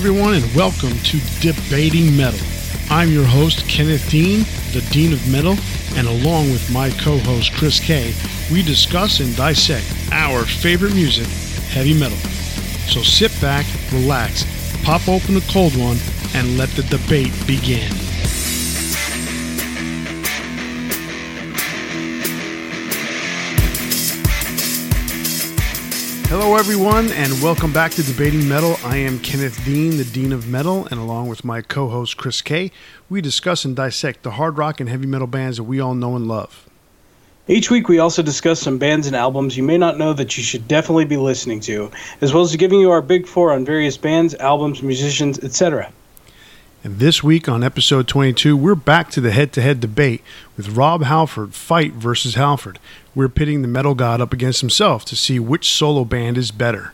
everyone, and welcome to Debating Metal. I'm your host, Kenneth Dean, the Dean of Metal, and along with my co host, Chris Kaye, we discuss and dissect our favorite music, heavy metal. So sit back, relax, pop open a cold one, and let the debate begin. Hello, everyone, and welcome back to Debating Metal. I am Kenneth Dean, the Dean of Metal, and along with my co host Chris Kaye, we discuss and dissect the hard rock and heavy metal bands that we all know and love. Each week, we also discuss some bands and albums you may not know that you should definitely be listening to, as well as giving you our big four on various bands, albums, musicians, etc. And this week on episode 22, we're back to the head to head debate with Rob Halford, Fight versus Halford. We're pitting the metal god up against himself to see which solo band is better.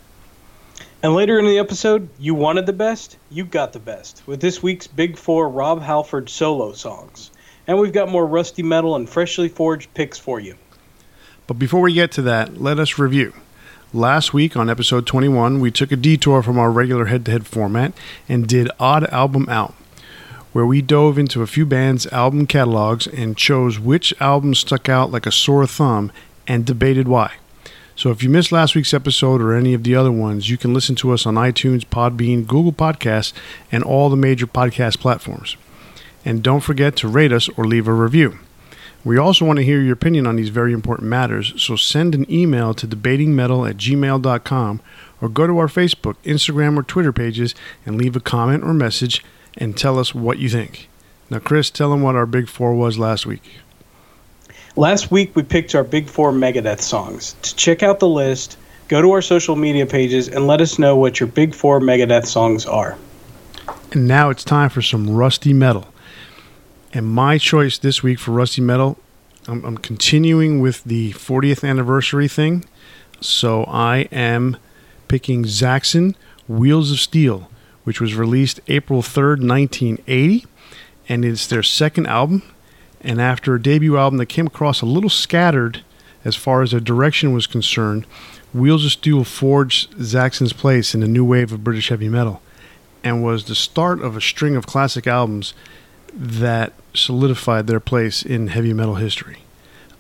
And later in the episode, you wanted the best, you got the best, with this week's Big Four Rob Halford solo songs. And we've got more rusty metal and freshly forged picks for you. But before we get to that, let us review. Last week on episode 21, we took a detour from our regular head to head format and did Odd Album Out, where we dove into a few bands' album catalogs and chose which album stuck out like a sore thumb and debated why. So if you missed last week's episode or any of the other ones, you can listen to us on iTunes, Podbean, Google Podcasts, and all the major podcast platforms. And don't forget to rate us or leave a review. We also want to hear your opinion on these very important matters, so send an email to debatingmetal at gmail.com or go to our Facebook, Instagram, or Twitter pages and leave a comment or message and tell us what you think. Now, Chris, tell them what our big four was last week. Last week, we picked our big four Megadeth songs. To check out the list, go to our social media pages and let us know what your big four Megadeth songs are. And now it's time for some rusty metal. And my choice this week for Rusty Metal, I'm, I'm continuing with the 40th anniversary thing. So I am picking Saxon Wheels of Steel, which was released April 3rd, 1980. And it's their second album. And after a debut album that came across a little scattered as far as their direction was concerned, Wheels of Steel forged Saxon's place in the new wave of British heavy metal and was the start of a string of classic albums that solidified their place in heavy metal history.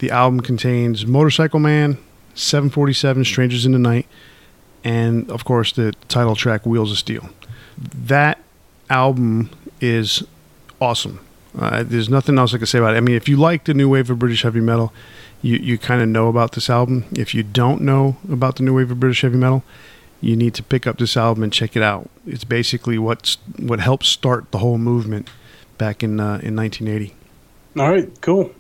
The album contains Motorcycle Man, 747 Strangers in the Night, and of course the title track Wheels of Steel. That album is awesome. Uh, there's nothing else I can say about it. I mean, if you like the new wave of British heavy metal, you, you kind of know about this album. If you don't know about the new wave of British heavy metal, you need to pick up this album and check it out. It's basically what's what helped start the whole movement back in uh, in 1980. All right, cool.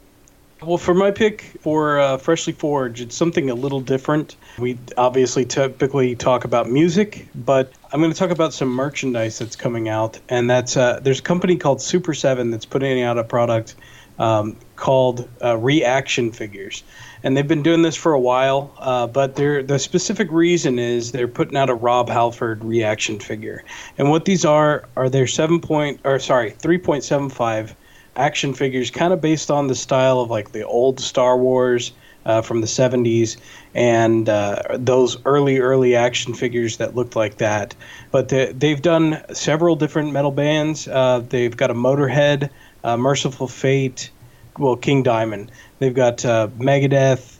Well, for my pick for uh, Freshly Forged, it's something a little different. We obviously typically talk about music, but I'm going to talk about some merchandise that's coming out, and that's uh, there's a company called Super Seven that's putting out a product um, called uh, Reaction Figures, and they've been doing this for a while. Uh, but the specific reason is they're putting out a Rob Halford reaction figure, and what these are are their seven point or sorry three point seven five action figures, kind of based on the style of like the old Star Wars. Uh, from the 70s and uh, those early early action figures that looked like that but they, have done several different metal bands uh, they've got a motorhead uh, Mercyful Fate well king diamond they've got uh, megadeth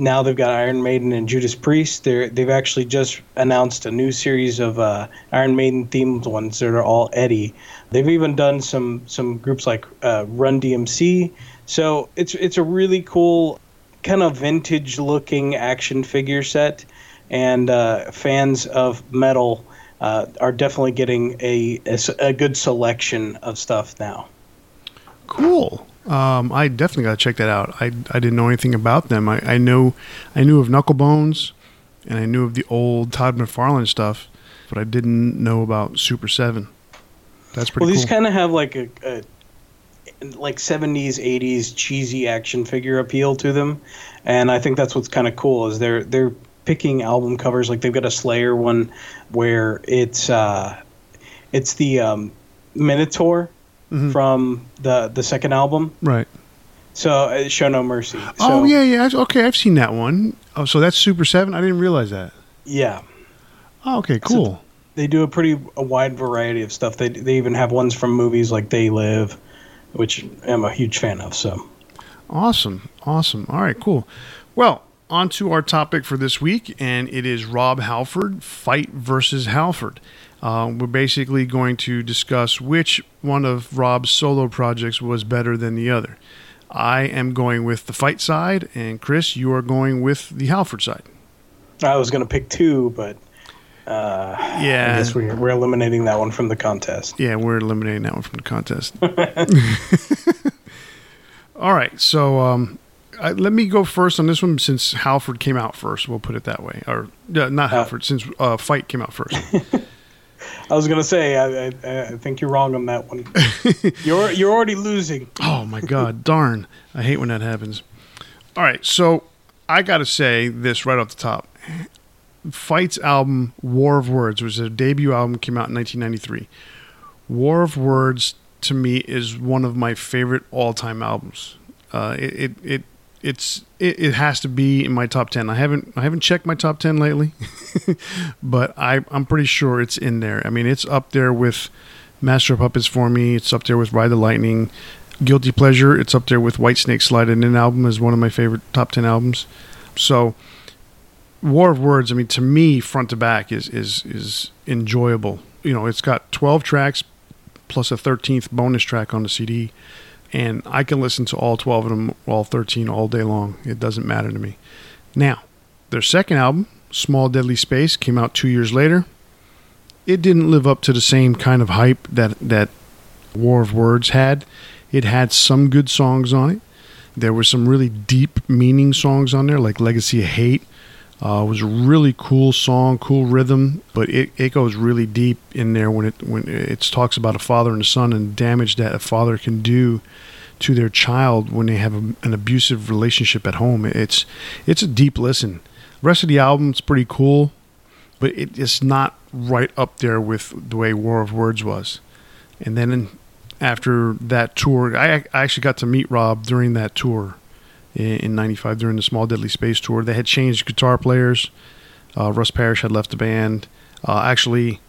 now they've got iron maiden and judas priest they they've actually just announced a new series of uh, iron maiden themed ones that are all eddie they've even done some some groups like run dmc so it's it's a really cool kind of vintage looking action figure set, and uh, fans of metal uh, are definitely getting a, a, a, good selection of stuff now. Cool. Um, I definitely got to check that out. I, I didn't know anything about them. I, I know I knew of Knucklebonz, and I knew of the old Todd McFarlane stuff, but I didn't know about Super Seven. That's pretty. Cool. Well, these cool. kind of have like a, a like 70s 80s cheesy action figure appeal to them and i think that's what's kind of cool is they're they're picking album covers like they've got a slayer one where it's uh it's the um minotaur mm-hmm. from the the second album right so uh, show no mercy so, oh yeah yeah okay i've seen that one oh so that's super 7 i didn't realize that yeah oh, okay cool so they do a pretty a wide variety of stuff. They they even have ones from movies like They Live, which I'm a huge fan of. So awesome, awesome. All right, cool. Well, on to our topic for this week, and it is Rob Halford fight versus Halford. Uh, we're basically going to discuss which one of Rob's solo projects was better than the other. I am going with the fight side, and Chris, you are going with the Halford side. I was going to pick two, but uh, yeah, I guess we're, we're eliminating that one from the contest. Yeah, we're eliminating that one from the contest. All right, so um, I, let me go first on this one since Halford came out first. We'll put it that way, or uh, not Halford, uh, since uh, Fight came out first. I was gonna say, I, I, I, think you're wrong on that one. you're you're already losing. Oh my god, darn! I hate when that happens. All right, so I got to say this right off the top. Fight's album War of Words was a debut album, came out in 1993. War of Words to me is one of my favorite all-time albums. Uh, it, it, it it's it, it, has to be in my top 10 i haven't i haven't checked my top 10 lately but I, i'm pretty sure it's in there. I mean it's up there with master of puppets for me. It's up there with ride the lightning. Guilty pleasure it's up there with whitesnake Slide It In album is one of my favorite top 10 albums. So War of Words, I mean, to me, front to back is is is enjoyable. You know, it's got 12 tracks plus a 13th bonus track on the CD, and I can listen to all 12 of them, all 13, all day long. It doesn't matter to me. Now, their second album, Small Deadly Space, came out two years later. It didn't live up to the same kind of hype that that War of Words had. It had some good songs on it. There were some really deep meaning songs on there, like Legacy of Hate uh, it was a really cool song, cool rhythm, but it, it goes really deep in there when it when it talks about a father and a son and damage that a father can do to their child when they have a, an abusive relationship at home. It's it's a deep listen. The rest of the album album's pretty cool, but it, it's not right up there with the way War of Words was. And then after that tour, I, I actually got to meet Rob during that tour in '95 during the Small Deadly Space tour. They had changed guitar players. Uh, Russ Parrish had left the band. Uh, actually,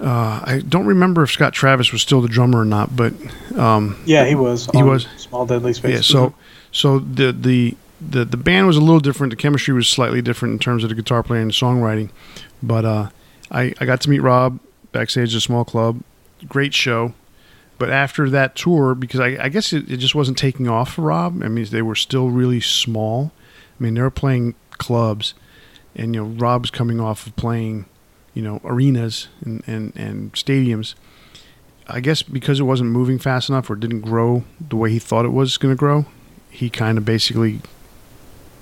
uh, I don't remember if Scott Travis was still the drummer or not, but um, yeah, he was. He was Small Deadly Space. Yeah, so so the the the the band was a little different. The chemistry was slightly different in terms of the guitar playing and the songwriting. But uh, I I got to meet Rob backstage at a small club. Great show. But after that tour, because I, I guess it, it, just wasn't taking off for Rob. I mean, they were still really small. I mean, they were playing clubs, and you know, Rob's coming off of playing, you know, arenas and and, and stadiums. I guess because it wasn't moving fast enough or didn't grow the way he thought it was going to grow, he kind of basically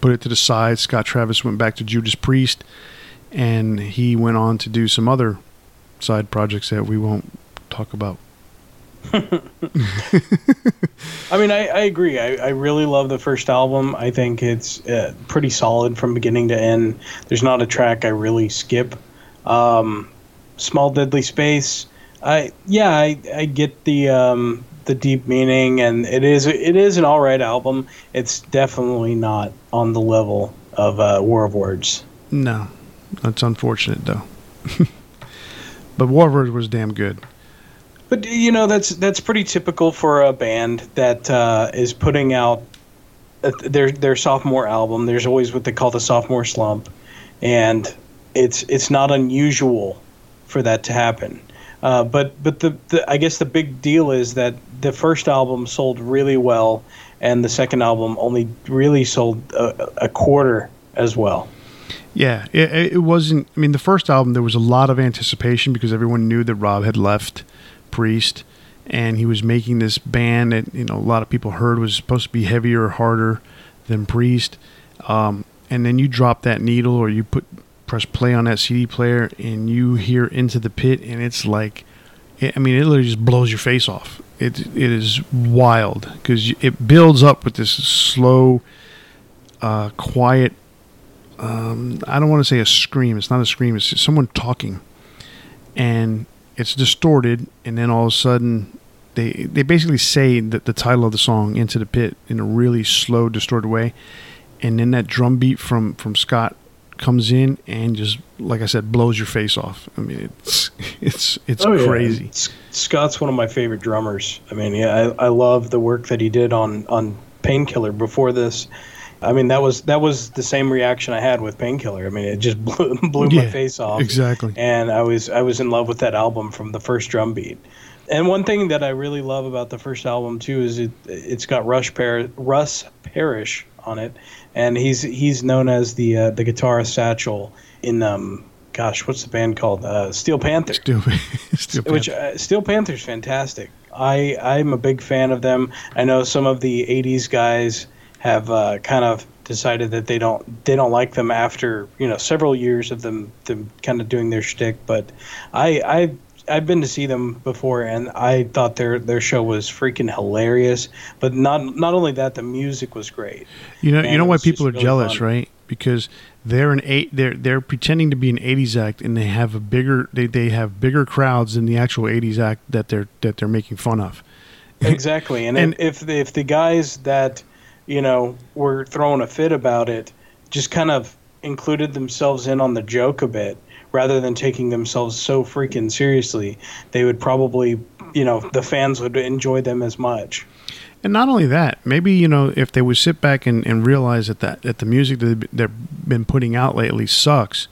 put it to the side. Scott Travis went back to Judas Priest, and he went on to do some other side projects that we won't talk about. I mean, I, I agree. I, I, really love the first album. I think it's uh, pretty solid from beginning to end. There's not a track I really skip. Um, Small Deadly Space. I yeah, I, I get the um, the deep meaning, and it is it is an all right album. It's definitely not on the level of uh, War of Words. No, that's unfortunate though. but War of Words was damn good. But you know that's that's pretty typical for a band that uh, is putting out their their sophomore album. There's always what they call the sophomore slump, and it's it's not unusual for that to happen. Uh, but but the, the I guess the big deal is that the first album sold really well, and the second album only really sold a, a quarter as well. Yeah, it, it wasn't. I mean, the first album there was a lot of anticipation because everyone knew that Rob had left Priest, and he was making this band that you know a lot of people heard was supposed to be heavier, harder than Priest. Um, and then you drop that needle, or you put press play on that CD player, and you hear "Into the Pit," and it's like, I mean, it literally just blows your face off. It it is wild because it builds up with this slow, uh, quiet. Um, I don't want to say a scream. It's not a scream. It's someone talking, and it's distorted, and then all of a sudden they they basically say that the title of the song "Into the Pit" in a really slow, distorted way, and then that drum beat from from Scott comes in and just like I said blows your face off. I mean it's it's it's Oh, crazy. S- Scott's one of my favorite drummers. I mean, yeah, I, I love the work that he did on on Painkiller before this. I mean, that was that was the same reaction I had with Painkiller. I mean, it just blew, blew my face off. exactly. And I was I was in love with that album from the first drum beat. And one thing that I really love about the first album too is it it's got Rush Par- Russ Parrish on it, and he's he's known as the uh, the guitarist Satchel in um gosh what's the band called uh, Steel Panther Still, still which uh, Steel Panther's fantastic. I I'm a big fan of them. I know some of the '80s guys have uh, kind of decided that they don't they don't like them after you know several years of them them kind of doing their shtick. But I I. I've been to see them before, and I thought their their show was freaking hilarious. But not not only that, the music was great. You know, you know why people are really jealous, fun. right? Because they're an eight. They're they're pretending to be an '80s act, and they have a bigger. They, they have bigger crowds than the actual '80s act that they're that they're making fun of. exactly and, And- if the, if the guys that you know were throwing a fit about it just kind of included themselves in on the joke a bit rather than taking themselves so freaking seriously they would probably you know the fans would enjoy them as much And not only that, maybe you know if they would sit back and, and realize that, that that the music that they've been putting out lately sucks.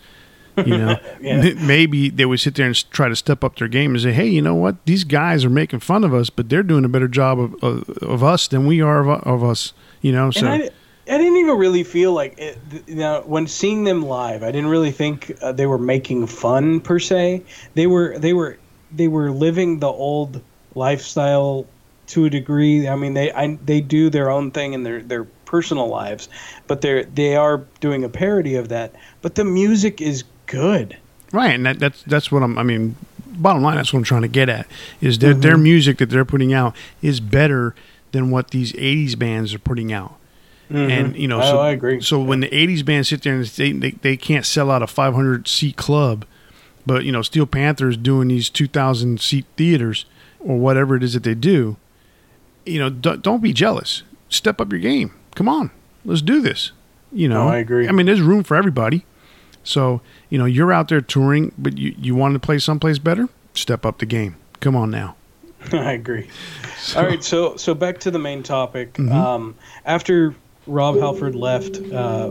You know, Yeah. maybe they would sit there and try to step up their game and say, "Hey, you know what? These guys are making fun of us, but they're doing a better job of of, of us than we are of, of us." You know, so and I, I didn't even really feel like it, you know when seeing them live I didn't really think uh, they were making fun per se. They were they were they were living the old lifestyle to a degree. I mean they I, they do their own thing in their their personal lives but they're they are doing a parody of that. But the music is good. Right, and that, that's that's what I'm. I mean, bottom line, that's what I'm trying to get at is that their music that they're putting out is better than what these '80s bands are putting out. Mm-hmm. And you know, Oh, so I agree. So when the '80s bands sit there and they, they they can't sell out a 500 seat club, but you know, Steel Panther is doing these 2,000 seat theaters or whatever it is that they do. You know, don't, don't be jealous. Step up your game. Come on, let's do this. You know, No, I agree. I mean, there's room for everybody. So, you know, you're out there touring, but you, you want to play someplace better? Step up the game. Come on now. I agree. All right, so so back to the main topic. Mm-hmm. Um, after Rob Halford left uh,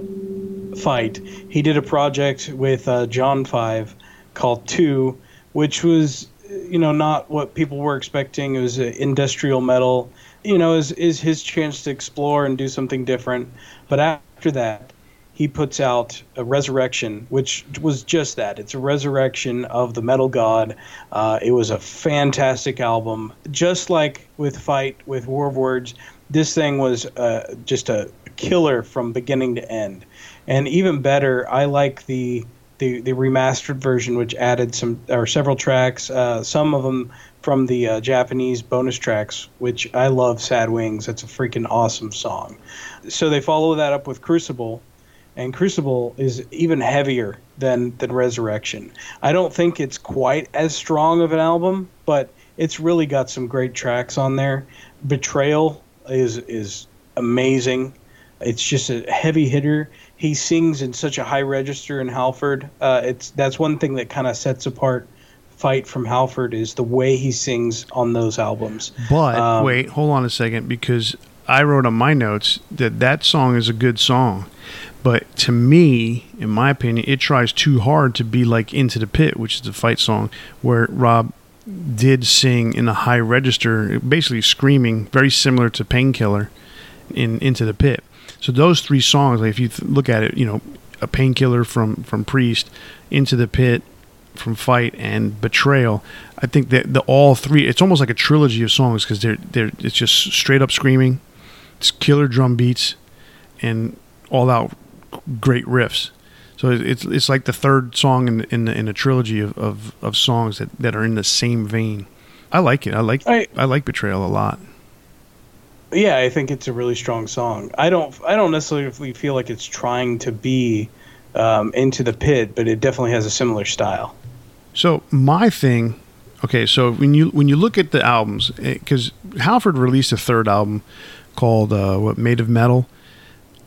Fight, he did a project with uh, John Five called Two, which was you know not what people were expecting. It was uh, industrial metal. You know, is is his chance to explore and do something different. But after that, he puts out a resurrection which was just that. It's a resurrection of the metal god. Uh, it was a fantastic album. Just like with fight with war of words this thing was uh, just a killer from beginning to end. And even better i like the the, the remastered version which added some or several tracks uh, some of them from the uh, japanese bonus tracks which i love sad wings. That's a freaking awesome song. So they follow that up with crucible and Crucible is even heavier than than Resurrection. I don't think it's quite as strong of an album, but it's really got some great tracks on there. Betrayal is is amazing. It's just a heavy hitter. He sings in such a high register in Halford. Uh, it's that's one thing that kind of sets apart Fight from Halford is the way he sings on those albums. But Um, wait, hold on a second because I wrote on my notes that that song is a good song. But to me, in my opinion, it tries too hard to be like Into the Pit, which is the fight song, where Rob did sing in a high register, basically screaming, very similar to Painkiller in Into the Pit. So those three songs, like if you th- look at it, you know, a Painkiller from from Priest, Into the Pit from Fight, and Betrayal. I think that the all three, it's almost like a trilogy of songs because they're they're it's just straight up screaming, killer drum beats, and all out great riffs. So it's it's like the third song in the, in the, in a trilogy of, of, of songs that, that are in the same vein. I like it. I like I, I- like Betrayal a lot. Yeah, I think it's a really strong song. I don't I don't necessarily feel like it's trying to be um, into the pit, but it definitely has a similar style. So my thing, okay. So when you when you look at the albums, because Halford released a third album called uh, what Made of Metal.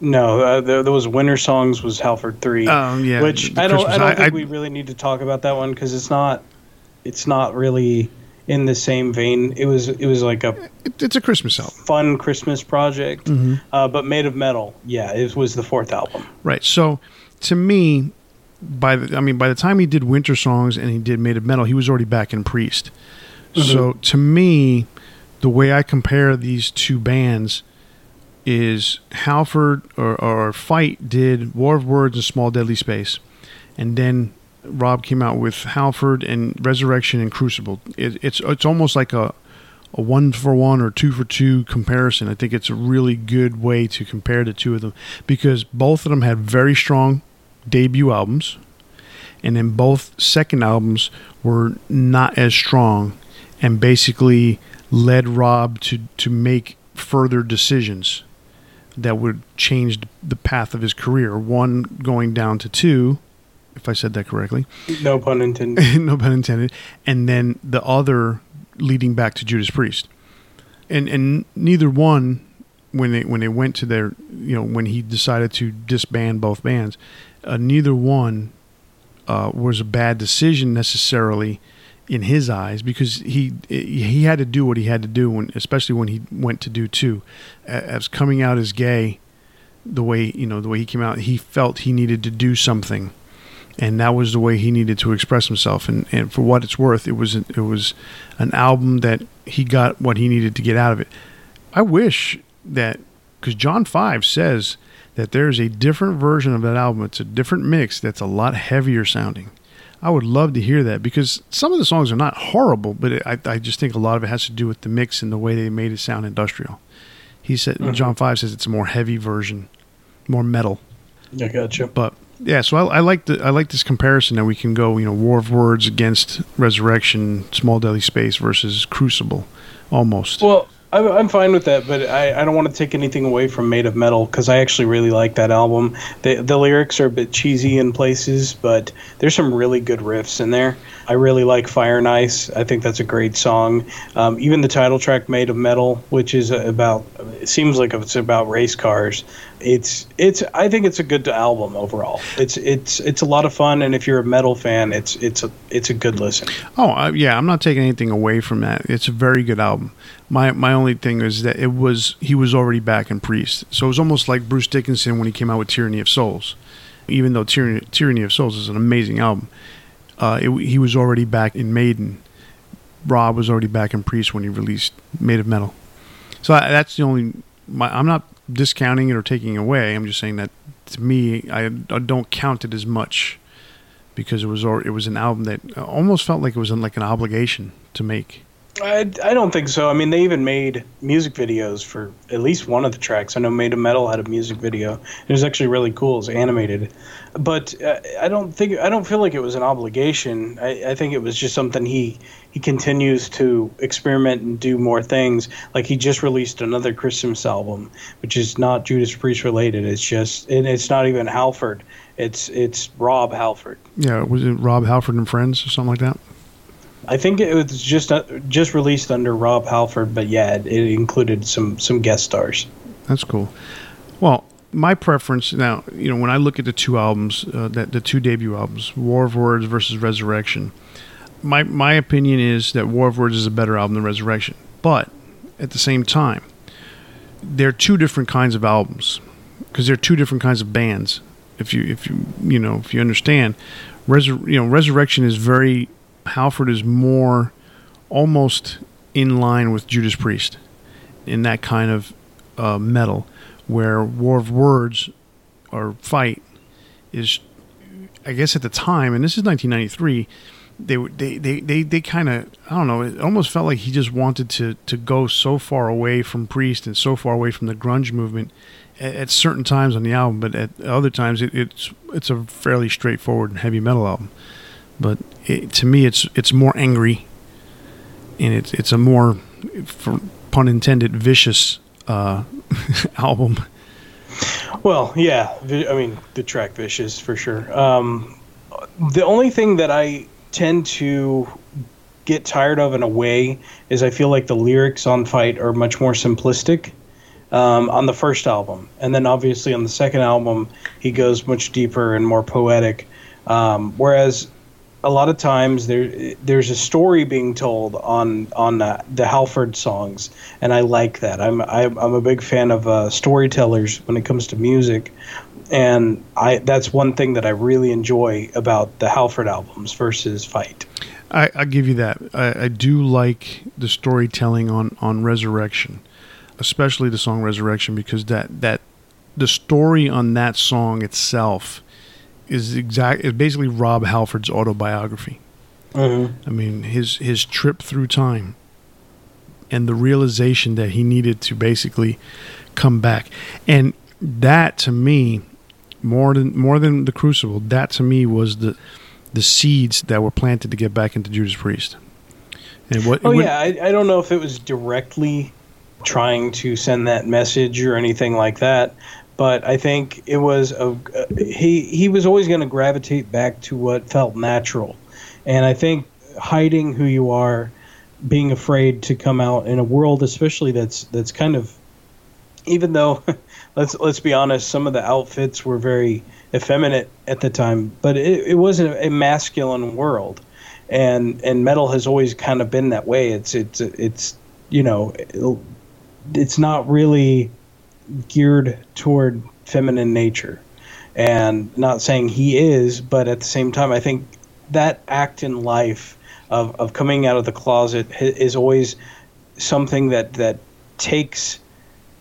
No, uh, there, was Winter Songs was Halford three. Oh yeah, which I don't. Christmas- I don't think I- we really need to talk about that one because it's not. It's not really in the same vein. It was. It was like a it- it's a Christmas album, fun Christmas project, Mm-hmm. uh, but made of metal. Yeah, it was the fourth album. right? So, to me, by the I mean, by the time he did Winter Songs and he did Made of Metal, he was already back in Priest. So, to me, the way I compare these two bands is Halford or, or Fight did War of Words and Small Deadly Space, and then Rob came out with Halford and Resurrection and Crucible. It, it's it's almost like a a one for one or two for two comparison. I think it's a really good way to compare the two of them because both of them had very strong debut albums, and then both second albums were not as strong, and basically led Rob to to make further decisions that would change the path of his career. One going down to two, if I said that correctly No pun intended. no pun intended, and then the other leading back to Judas Priest, and and neither one when they when they went to their you know when he decided to disband both bands, uh, neither one uh, was a bad decision necessarily in his eyes because he he had to do what he had to do when especially when he went to do two, as coming out as gay, the way you know the way he came out he felt he needed to do something and that was the way he needed to express himself. And, and for what it's worth, it was it was an album that he got what he needed to get out of it. I wish that because John Five says that there's a different version of that album. It's a different mix that's a lot heavier sounding. I would love to hear that because some of the songs are not horrible, but it, I, I just think a lot of it has to do with the mix and the way they made it sound industrial. He said mm-hmm. John Five says it's a more heavy version, more metal. I gotcha. But yeah, so I, I like the I like this comparison that we can go, you know, War of Words against Resurrection, Small Deadly Space versus Crucible, almost. Well, I'm, fine with that, but I, I don't want to take anything away from Made of Metal because I actually really like that album. The, the lyrics are a bit cheesy in places, but there's some really good riffs in there. I really like Fire and Ice. I think that's a great song. Um, even the title track Made of Metal, which is about, it seems like it's about race cars. It's it's. I think it's a good album overall. It's it's it's a lot of fun, and if you're a metal fan, it's it's a it's a good listen. oh, I, yeah, I'm not taking anything away from that. It's a very good album. My my only thing is that it was he was already back in Priest, so it was almost like Bruce Dickinson when he came out with Tyranny of Souls. Even though Tyranny, Tyranny of Souls is an amazing album, uh, it, he was already back in Maiden. Rob was already back in Priest when he released Made of Metal. So I, that's the only. My, I'm not discounting it or taking away. I'm just saying that to me, I, I don't count it as much because it was it was an album that almost felt like it was like an obligation to make. I, I don't think so. I mean, they even made music videos for at least one of the tracks. I know Made of Metal had a music video. It was actually really cool. It was animated, but uh, I don't think I don't feel like it was an obligation. I, I think it was just something he he continues to experiment and do more things. Like he just released another Christmas album, which is not Judas Priest related. It's just and it's not even Halford. It's it's Rob Halford. Yeah, was it Rob Halford and Friends or something like that? I think it was just uh, just released under Rob Halford, but yeah, it, it included some some guest stars. That's cool. Well, my preference now, you know, when I look at the two albums, uh, that the two debut albums, War of Words versus Resurrection, my my opinion is that War of Words is a better album than Resurrection. But at the same time, they're two different kinds of albums because they're two different kinds of bands. If you if you you know if you understand, Resur- you know Resurrection is very Halford is more almost in line with Judas Priest in that kind of uh, metal, where War of Words or Fight is, I guess at the time, and this is 1993, they they they they, they kind of I don't know. It almost felt like he just wanted to to go so far away from Priest and so far away from the grunge movement at, at certain times on the album, but at other times it, it's it's a fairly straightforward heavy metal album. But it, to me, it's it's more angry, and it's it's a more, for pun intended, vicious uh, album. Well, yeah, I mean the track "Vicious" for sure. Um, the only thing that I tend to get tired of in a way is I feel like the lyrics on "Fight" are much more simplistic. um, on the first album, and then obviously on the second album he goes much deeper and more poetic. Um, whereas a lot of times there there's a story being told on on uh, the Halford songs, and I like that. I'm I'm, a big fan of uh, storytellers when it comes to music, and I that's one thing that I really enjoy about the Halford albums versus Fight. I, I give you that. I, I do like the storytelling on on Resurrection, especially the song Resurrection, because that that the story on that song itself is exact is basically Rob Halford's autobiography. Mm-hmm. I mean, his his trip through time and the realization that he needed to basically come back. And that to me more than more than the crucible, that to me was the the seeds that were planted to get back into Judas Priest. And what Oh yeah, I, I don't know if it was directly trying to send that message or anything like that, but I think it was a uh, he he was always going to gravitate back to what felt natural, and I think hiding who you are, being afraid to come out in a world, especially that's that's kind of, even though, let's let's be honest, some of the outfits were very effeminate at the time, but it, it was a, a masculine world, and and metal has always kind of been that way. It's it's it's you know, it's not really geared toward feminine nature. And not saying he is, but at the same time, I think that act in life of, of coming out of the closet is always something that, that takes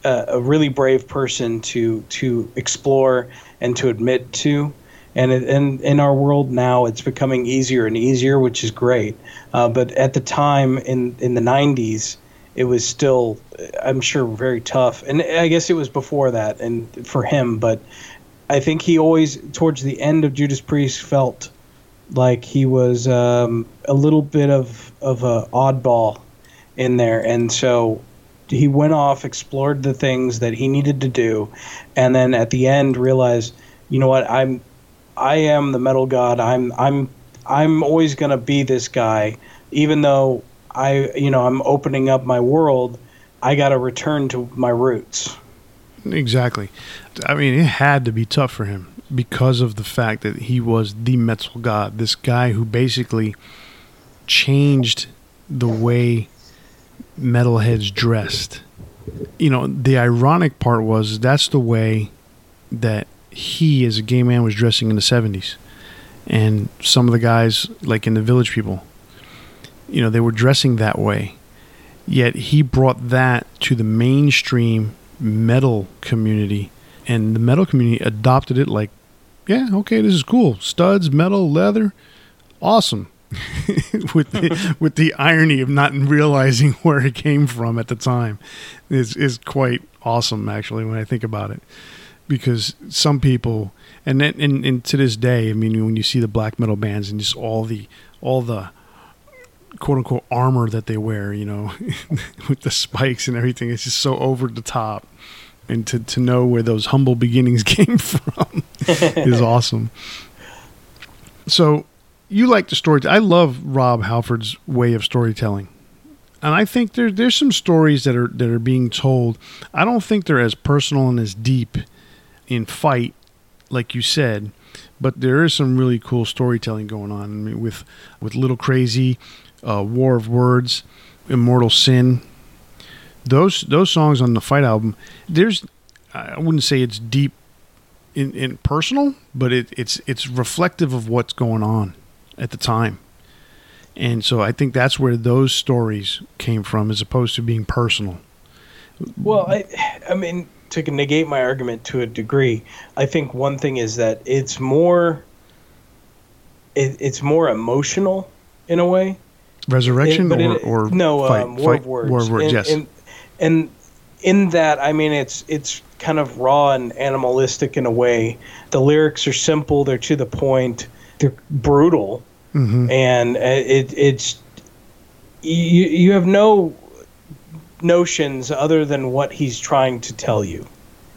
a, really brave person to, to explore and to admit to. And, and in our world now, it's becoming easier and easier, which is great. Uh, but at the time in, in the 90s, it was still, I'm sure, very tough. And I guess it was before that, and for him, but I think he always, towards the end of Judas Priest, felt like he was um, a little bit of of a oddball in there, and so he went off, explored the things that he needed to do, and then at the end realized, you know what, I'm, I am the metal god. I'm I'm I'm always gonna be this guy, even though I you know I'm opening up my world. I got to return to my roots. Exactly. I mean, it had to be tough for him because of the fact that he was the metal god, this guy who basically changed the way metalheads dressed. You know, the ironic part was that's the way that he, as a gay man, was dressing in the 70s. And some of the guys, like in the Village People, you know, they were dressing that way. Yet he brought that to the mainstream metal community, and the metal community adopted it like, yeah, okay, this is cool. Studs, metal, leather, awesome. with the, with the irony of not realizing where it came from at the time is is quite awesome actually when I think about it because some people and then and, and to this day I mean when you see the black metal bands and just all the all the quote unquote armor that they wear, you know, with the spikes and everything. It's just so over the top. And to, to know where those humble beginnings came from is awesome. So you like the story. I love Rob Halford's way of storytelling. And I think there, there's some stories that are that are being told. I don't think they're as personal and as deep in fight, like you said, but there is some really cool storytelling going on I mean, with with Little Crazy uh, War of Words, Immortal Sin. Those those songs on the Fight album, there's I wouldn't say it's deep in, in personal, but it, it's it's reflective of what's going on at the time. And so I think that's where those stories came from as opposed to being personal. Well, I I mean to negate my argument to a degree, I think one thing is that it's more it, it's more emotional in a way Resurrection or, it, or no fight, um, War fight, of Words. War of Words. And, yes. And, and in that, I mean, it's it's kind of raw and animalistic in a way. The lyrics are simple. They're to the point. They're brutal, mm-hmm. and uh, it, it's you. You have no notions other than what he's trying to tell you,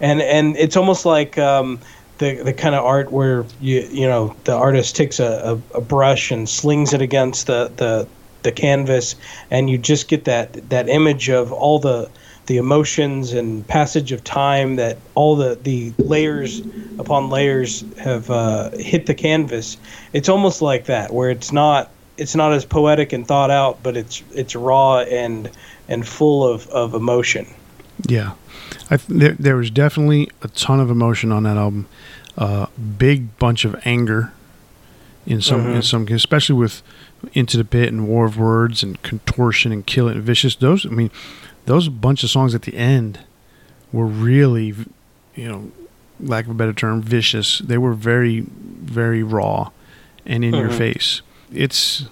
and and it's almost like. Um, the, the kind of art where you you know the artist takes a, a, a brush and slings it against the, the the canvas, and you just get that that image of all the the emotions and passage of time that all the, the layers upon layers have uh, hit the canvas. It's almost like that, where it's not it's not as poetic and thought out, but it's it's raw and and full of, of emotion. Yeah, I, there, there was definitely a ton of emotion on that album. Uh, big bunch of anger in some mm-hmm. in some especially with Into the Pit and War of Words and Contortion and Kill It and Vicious. Those I mean those bunch of songs at the end were really, you know, lack of a better term, vicious. They were very, very raw and in mm-hmm. your face. It's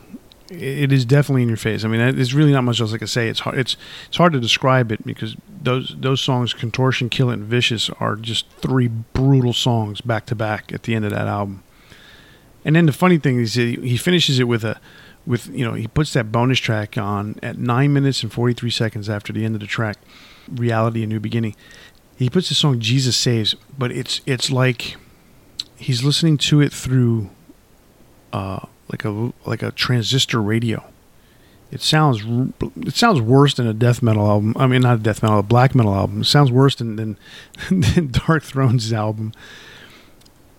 it is definitely in your face. I mean, there's really not much else I can say. It's hard. It's it's hard to describe it because those those songs, "Contortion," "Kill It," and "Vicious," are just three brutal songs back to back at the end of that album. And then the funny thing is, he finishes it with a with you know he puts that bonus track on at nine minutes and 43 seconds after the end of the track reality a new beginning he puts the song jesus saves but it's it's like he's listening to it through uh like a like a transistor radio. It sounds it sounds worse than a death metal album. I mean not a death metal a black metal album. It sounds worse than than, than Darkthrone's album.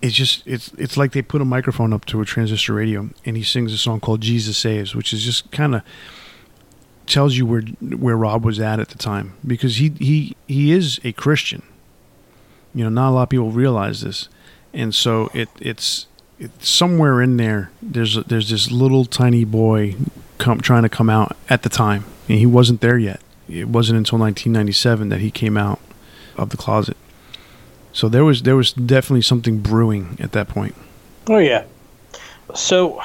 It's just it's it's like they put a microphone up to a transistor radio and he sings a song called Jesus Saves, which is just kind of tells you where where Rob was at at the time because he he he is a Christian. You know, not a lot of people realize this, and so it it's somewhere in there. There's there's this little tiny boy come trying to come out at the time, and he wasn't there yet. It wasn't until 1997 that he came out of the closet. So there was there was definitely something brewing at that point. Oh yeah. So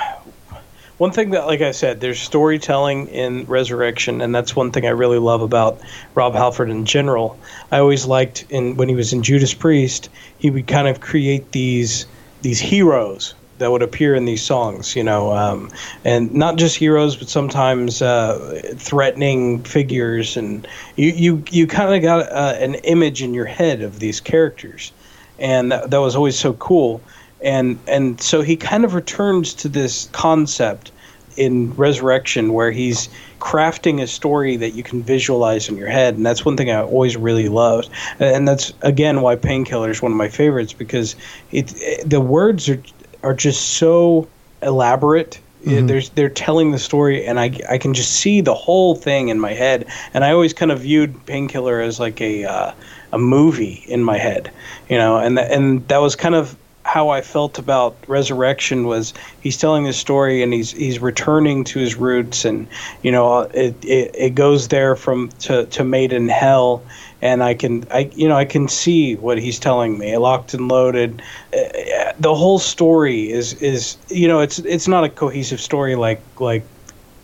one thing that like I said, there's storytelling in Resurrection and that's one thing I really love about Rob Halford in general. I always liked in when he was in Judas Priest, he would kind of create these these heroes that would appear in these songs, you know, um, and not just heroes, but sometimes uh, threatening figures, and you you, you kind of got uh, an image in your head of these characters, and that, that was always so cool, and and so he kind of returns to this concept in Resurrection where he's crafting a story that you can visualize in your head, and that's one thing I always really loved, and that's again why Painkiller is one of my favorites because it, it the words are are just so elaborate. Mm-hmm. There's they're telling the story, and I I can just see the whole thing in my head. And I always kind of viewed Painkiller as like a uh, a movie in my head, you know. And th- and that was kind of how I felt about Resurrection was he's telling this story and he's he's returning to his roots and you know it it, it goes there from to to Made in Hell and I can I you know I can see what he's telling me. Locked and loaded, uh, the whole story is is you know it's it's not a cohesive story like like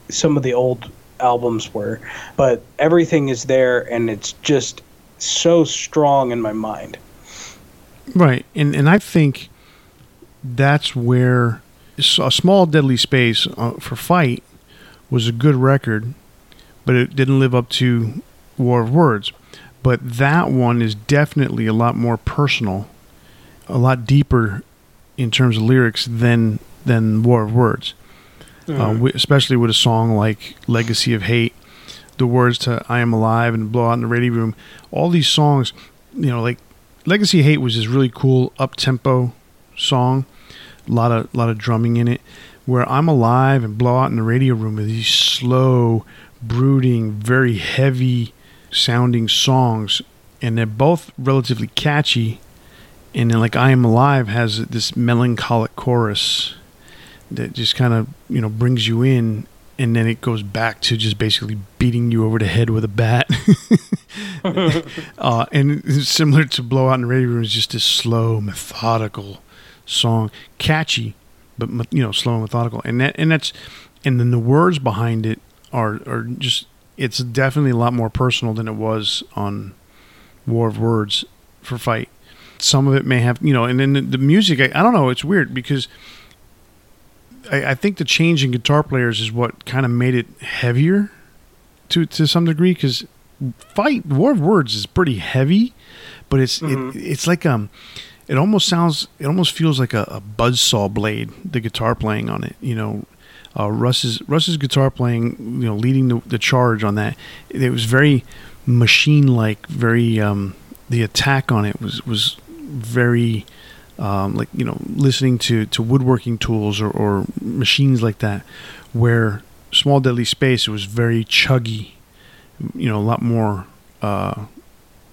some of the old albums were, but everything is there and it's just so strong in my mind. Right, and and I think that's where a small deadly space uh, for fight was a good record, but it didn't live up to War of Words but that one is definitely a lot more personal, a lot deeper in terms of lyrics than than War of Words. Mm. Uh, especially with a song like Legacy of Hate, the words to I Am Alive and Blow Out in the Radio Room, all these songs, you know, like Legacy of Hate was this really cool up tempo song, a lot of lot of drumming in it. Where I'm Alive and Blow Out in the Radio Room are these slow, brooding, very heavy sounding songs, and they're both relatively catchy. And then, like I Am Alive has this melancholic chorus that just kind of you know brings you in, and then it goes back to just basically beating you over the head with a bat. uh, and similar to Blow Out in the Radio Room, is just this slow, methodical song, catchy, but you know, slow and methodical. And that and that's and then the words behind it are are just it's definitely a lot more personal than it was on War of Words for Fight. Some of it may have, you know, and then the, the music, I, I, don't know, it's weird because I, I, think the change in guitar players is what kind of made it heavier to, to some degree because Fight, War of Words is pretty heavy, but it's, mm-hmm. it, it's like, um, it almost sounds, it almost feels like a, a buzz saw blade, the guitar playing on it, you know, uh, Russ's Russ's guitar playing, you know, leading the, the charge on that. It was very machine like, very um, the attack on it was was very um, like you know listening to to woodworking tools or, or machines like that. Where Small Deadly Space it was very chuggy, you know, a lot more uh,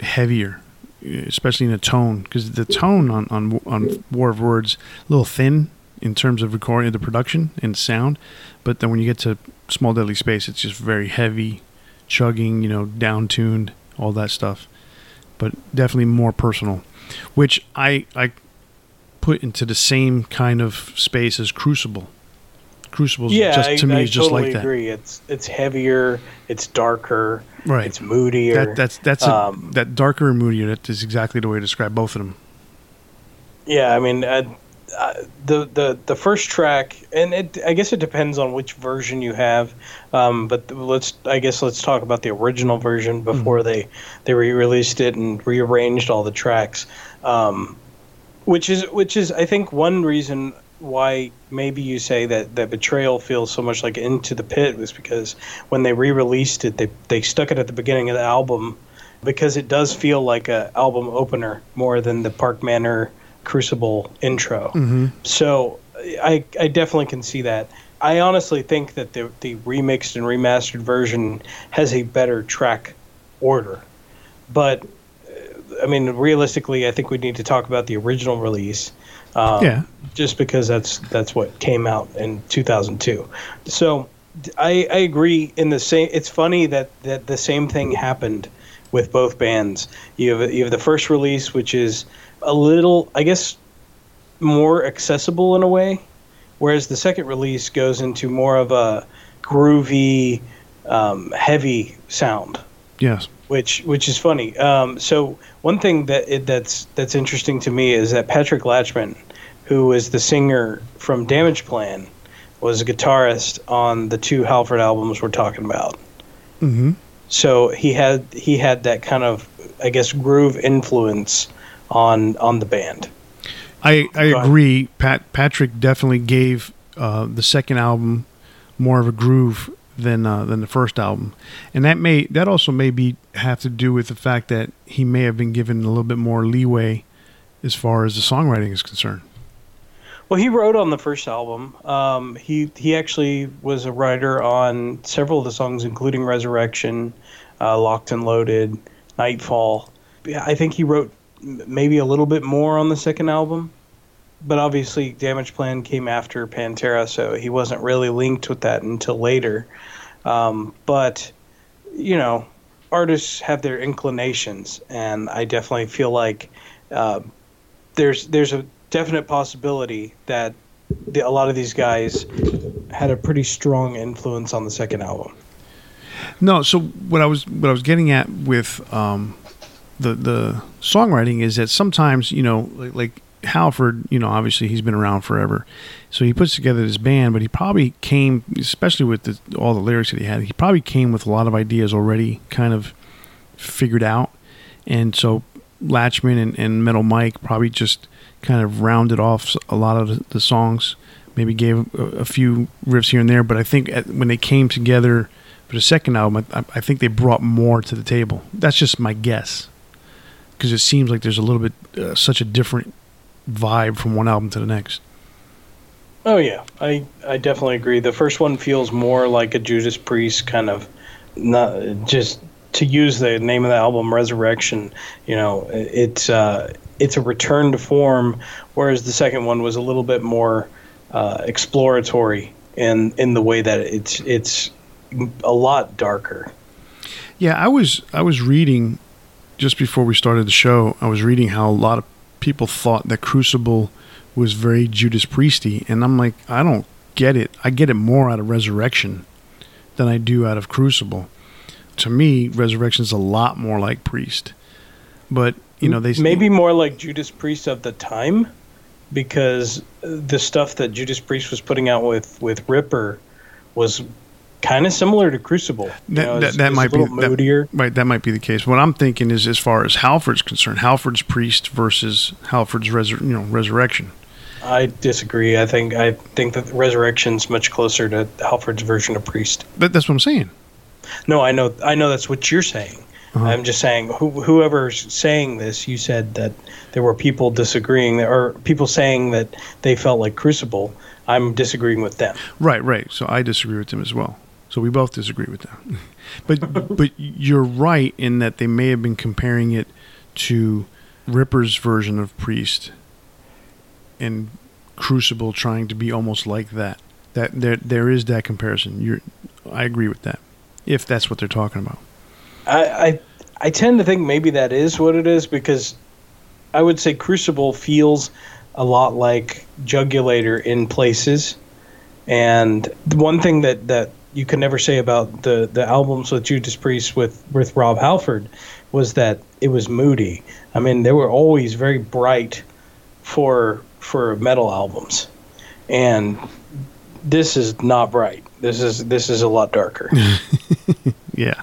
heavier, especially in the tone because the tone on, on on War of Words a little thin in terms of recording the production and sound, but then when you get to Small Deadly Space, it's just very heavy, chugging, you know, down tuned, all that stuff. But definitely more personal, which I I put into the same kind of space as Crucible. Crucible, yeah, just to I, me I is just totally like that. agree. It's it's heavier, it's darker, Right. it's moodier. That that's that's a, Um, that darker and moodier. That is exactly the way to describe both of them. Yeah, I mean, uh, uh, the the the first track, and it I guess it depends on which version you have. Um, but let's I guess let's talk about the original version before they they re-released it and rearranged all the tracks. Um, which is which is I think one reason why maybe you say that that betrayal feels so much like into the pit was because when they re-released it they they stuck it at the beginning of the album because it does feel like a album opener more than the Park Manor Crucible intro. So I I definitely can see that. I honestly think that the the remixed and remastered version has a better track order, but uh, I mean realistically, I think we need to talk about the original release. Um, Yeah. Just because that's that's what came out in 2002. So I, I agree. In the same, it's funny that, that the same thing happened with both bands. You have you have the first release, which is a little, I guess, more accessible in a way, whereas the second release goes into more of a groovy, um, heavy sound Yes. which which is funny. Um, so one thing that it, that's that's interesting to me is that Patrick Lachman, who is the singer from Damage Plan, was a guitarist on the two Halford albums we're talking about. hmm So he had he had that kind of I guess groove influence on on the band. I, I agree. Pat Patrick definitely gave uh, the second album more of a groove than uh, than the first album, and that may that also may be have to do with the fact that he may have been given a little bit more leeway as far as the songwriting is concerned. Well, he wrote on the first album. Um, he he actually was a writer on several of the songs, including Resurrection, uh, Locked and Loaded, Nightfall. I think he wrote maybe a little bit more on the second album, but obviously Damage Plan came after Pantera, so he wasn't really linked with that until later. Um, but you know, artists have their inclinations, and I definitely feel like uh, there's there's a definite possibility that the, a lot of these guys had a pretty strong influence on the second album. No, so what I was what I was getting at with um, the the songwriting is that sometimes you know like, like Halford, you know, obviously he's been around forever, so he puts together this band, but he probably came, especially with the, all the lyrics that he had, he probably came with a lot of ideas already kind of figured out, and so Lachman and, and Metal Mike probably just kind of rounded off a lot of the, songs, maybe gave a, a few riffs here and there, but I think at, when they came together for the second album, I, I think they brought more to the table. That's just my guess, because it seems like there's a little bit uh, such a different vibe from one album to the next. Oh yeah, I I definitely agree. The first one feels more like a Judas Priest kind of, not just to use the name of the album, Resurrection. You know, it's uh, it's a return to form, whereas the second one was a little bit more uh, exploratory in in the way that it's it's a lot darker. Yeah, I was I was reading just before we started the show. I was reading how a lot of people thought that Crucible was very Judas Priesty, and I'm like, I don't get it. I get it more out of Resurrection than I do out of Crucible. To me, Resurrection's a lot more like Priest. But you know, they maybe more like Judas Priest of the time, because the stuff that Judas Priest was putting out with with Ripper was kind of similar to Crucible. That, know, that, that might be little that- right. That might be the case. What I'm thinking is, as far as Halford's concerned, Halford's priest versus Halford's resur- you know resurrection. I disagree. I think I think that Resurrection's much closer to Halford's version of Priest. But that's what I'm saying. No, I know. I know that's what you're saying. Uh-huh. I'm just saying, who, whoever's saying this, you said that there were people disagreeing, or people saying that they felt like Crucible. I'm disagreeing with them. Right, right. So I disagree with them as well. So we both disagree with them. but but you're right in that they may have been comparing it to Ripper's version of Priest and Crucible trying to be almost like that. That there there is that comparison. You're I agree with that. If that's what they're talking about. I, I I tend to think maybe that is what it is because I would say Crucible feels a lot like Jugulator in places. And the one thing that, that you can never say about the, the albums with Judas Priest with, with Rob Halford was that it was moody. I mean, they were always very bright for for metal albums, and this is not bright. This is this is a lot darker. yeah,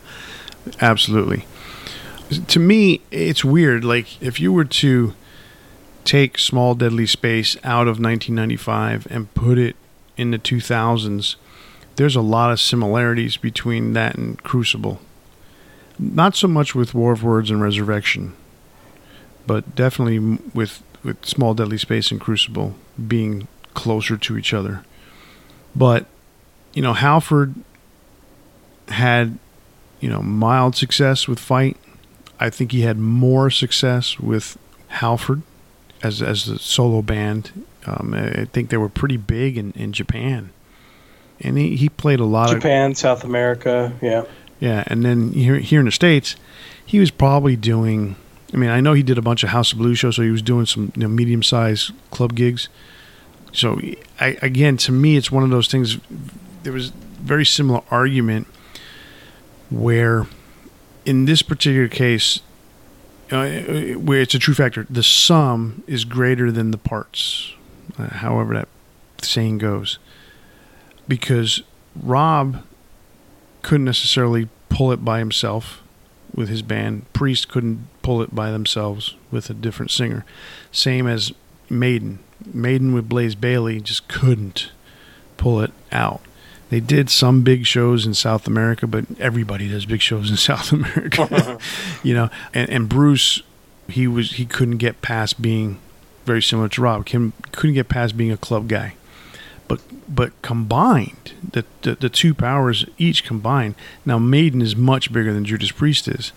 absolutely. To me, it's weird. Like if you were to take Small Deadly Space out of 1995 and put it in the 2000s, there's a lot of similarities between that and Crucible. Not so much with War of Words and Resurrection, but definitely with with Small Deadly Space and Crucible being closer to each other. But you know, Halford had you know mild success with Fight. I think he had more success with Halford as as the solo band. Um, I think they were pretty big in, in Japan, and he, he played a lot Japan, of Japan, South America, yeah, yeah, and then here here in the states, he was probably doing. I mean, I know he did a bunch of House of Blues shows, so he was doing some you know, medium sized club gigs. So, I, again, to me, it's one of those things. There was very similar argument where, in this particular case, uh, where it's a true factor. The sum is greater than the parts, uh, however that saying goes. Because Rob couldn't necessarily pull it by himself with his band. Priest couldn't pull it by themselves with a different singer. Same as Maiden. Maiden with Blaze Bayley just couldn't pull it out. They did some big shows in South America, but everybody does big shows in South America, you know. And, and, Bruce, he was he couldn't get past being very similar to Rob. Kim couldn't get past being a club guy, but but combined, the, the the two powers each combined. Now Maiden is much bigger than Judas Priest is,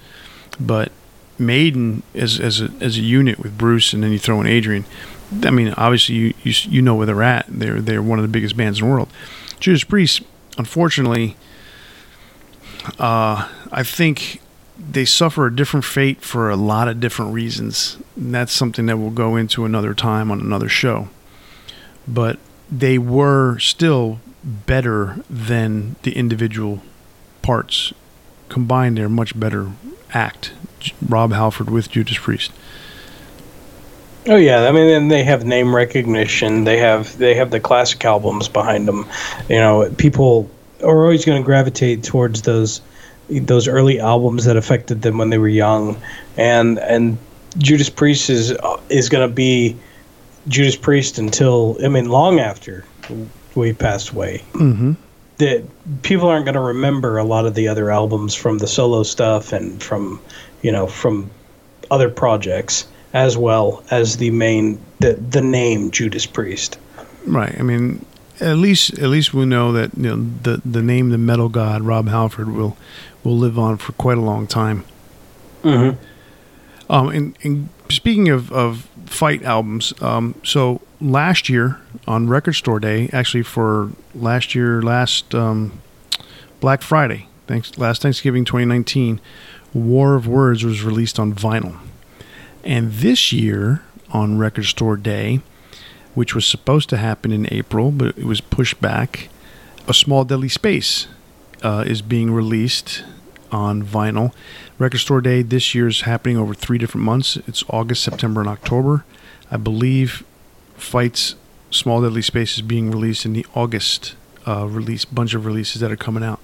but Maiden as as a as a unit with Bruce, and then you throw in Adrian. I mean, obviously you you, you know where they're at. They're they're one of the biggest bands in the world. Judas Priest, unfortunately, uh, I think they suffer a different fate for a lot of different reasons. And that's something that we'll go into another time on another show. But they were still better than the individual parts. Combined, they're much better act. Rob Halford with Judas Priest. Oh yeah, I mean, and they have name recognition. They have they have the classic albums behind them. You know, people are always going to gravitate towards those those early albums that affected them when they were young, and and Judas Priest is is going to be Judas Priest until I mean long after we passed away. Mm-hmm. That people aren't going to remember a lot of the other albums from the solo stuff and from you know from other projects as well as the main the the name Judas Priest. Right. I mean, at least at least we know that you know the the name the metal god Rob Halford will will live on for quite a long time. Mm-hmm. Um, and, and speaking of, of fight albums, um, so last year on Record Store Day, actually for last year, last um, Black Friday, thanks last Thanksgiving 2019, War of Words was released on vinyl. And this year, on Record Store Day, which was supposed to happen in April, but it was pushed back, A Small Deadly Space uh, is being released on vinyl. Record Store Day this year is happening over three different months. It's August, September, and October. I believe Fights Small Deadly Space is being released in the August uh, release bunch of releases that are coming out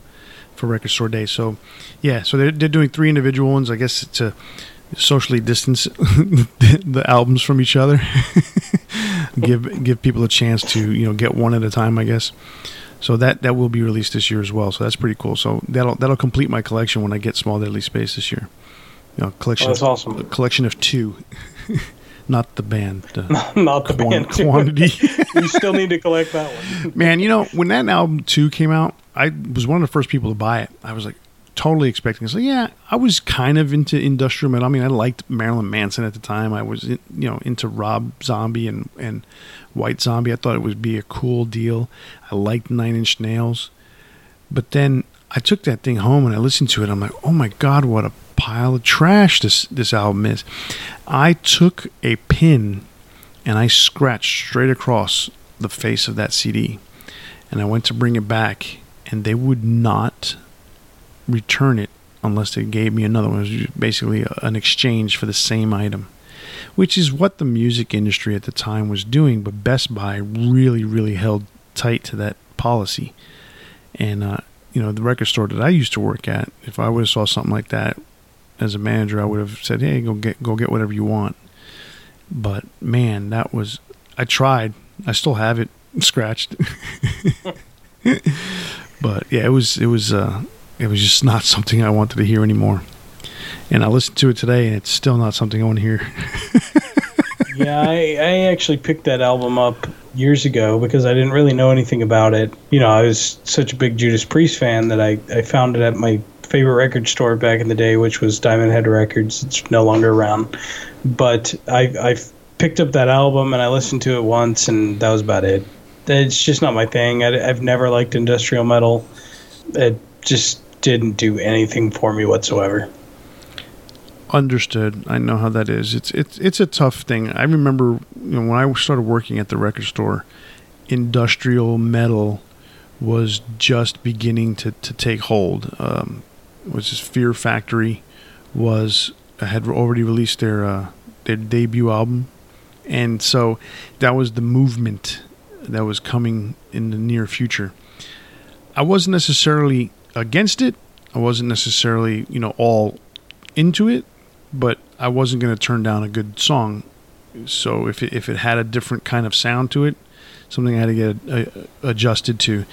for Record Store Day. So, yeah, so they're, they're doing three individual ones. I guess to socially distance the albums from each other. give give people a chance to you know get one at a time, I guess. So that that will be released this year as well. So that's pretty cool. So that'll that'll complete my collection when I get Small Deadly Space this year. You know, collection. Oh, that's awesome. A collection of two, not the band. Uh, Not the band. quantity. you still need to collect that one. Man, you know when that album two came out, I was one of the first people to buy it. I was like totally expecting. So yeah, I was kind of into industrial metal. I mean, I liked Marilyn Manson at the time. I was you know into Rob Zombie and and White Zombie. I thought it would be a cool deal. I liked Nine Inch Nails, but then I took that thing home and I listened to it. I'm like, oh my god, what a pile of trash this this album is. I took a pin and I scratched straight across the face of that CD, and I went to bring it back, and they would not return it unless they gave me another one. It was basically an exchange for the same item, which is what the music industry at the time was doing. But Best Buy really, really held tight to that policy. And, uh, you know, the record store that I used to work at, if I would have saw something like that as a manager, I would have said, hey, go get, go get whatever you want. But man, that was, I tried. I still have it scratched. but yeah, it was, it was, uh, it was just not something I wanted to hear anymore. And I listened to it today, and it's still not something I want to hear. yeah, I, I actually picked that album up years ago because I didn't really know anything about it. You know, I was such a big Judas Priest fan that I, I found it at my favorite record store back in the day, which was Diamond Head Records. It's no longer around. But I, I picked up that album and I listened to it once, and that was about it. It's just not my thing. I, I've never liked industrial metal. It just didn't do anything for me whatsoever. Understood. I know how that is. It's it's it's a tough thing. I remember you know, when I started working at the record store, industrial metal was just beginning to, to take hold. Um, was this Fear Factory was had already released their uh, their debut album, and so that was the movement that was coming in the near future. I wasn't necessarily against it. I wasn't necessarily, you know, all into it, but I wasn't going to turn down a good song. So if it, if it had a different kind of sound to it, something I had to get uh, adjusted to,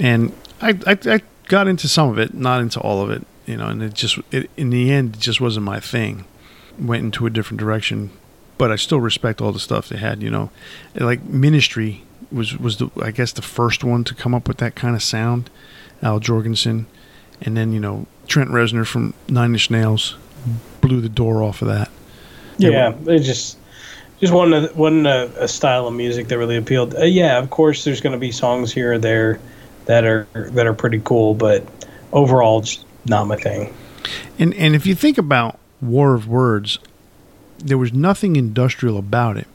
and I, I, I got into some of it, not into all of it, you know, and it just it, in the end it just wasn't my thing. Went into a different direction, but I still respect all the stuff they had. You know, like Ministry was was the I guess the first one to come up with that kind of sound. Al Jourgensen, and then you know Trent Reznor from Nine Inch Nails blew the door off of that. Yeah, it just just wasn't a, wasn't a, a style of music that really appealed. Uh, yeah, of course, there's going to be songs here or there that are that are pretty cool, but overall, just not my thing. And and if you think about War of Words, there was nothing industrial about it.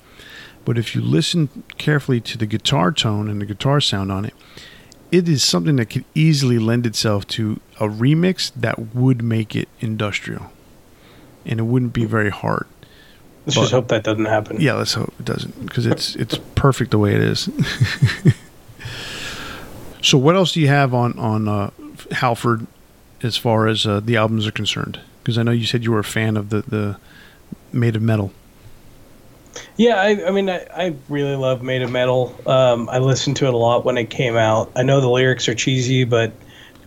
But if you listen carefully to the guitar tone and the guitar sound on it, it is something that could easily lend itself to a remix that would make it industrial. And it wouldn't be very hard. Let's But- just hope that doesn't happen. Yeah, let's hope it doesn't because it's it's perfect the way it is. so, what else do you have on on uh, Halford as far as uh, the albums are concerned? Because I know you said you were a fan of the the Made of Metal. Yeah, I, I mean, I, I really love Made of Metal. Um, I listened to it a lot when it came out. I know the lyrics are cheesy, but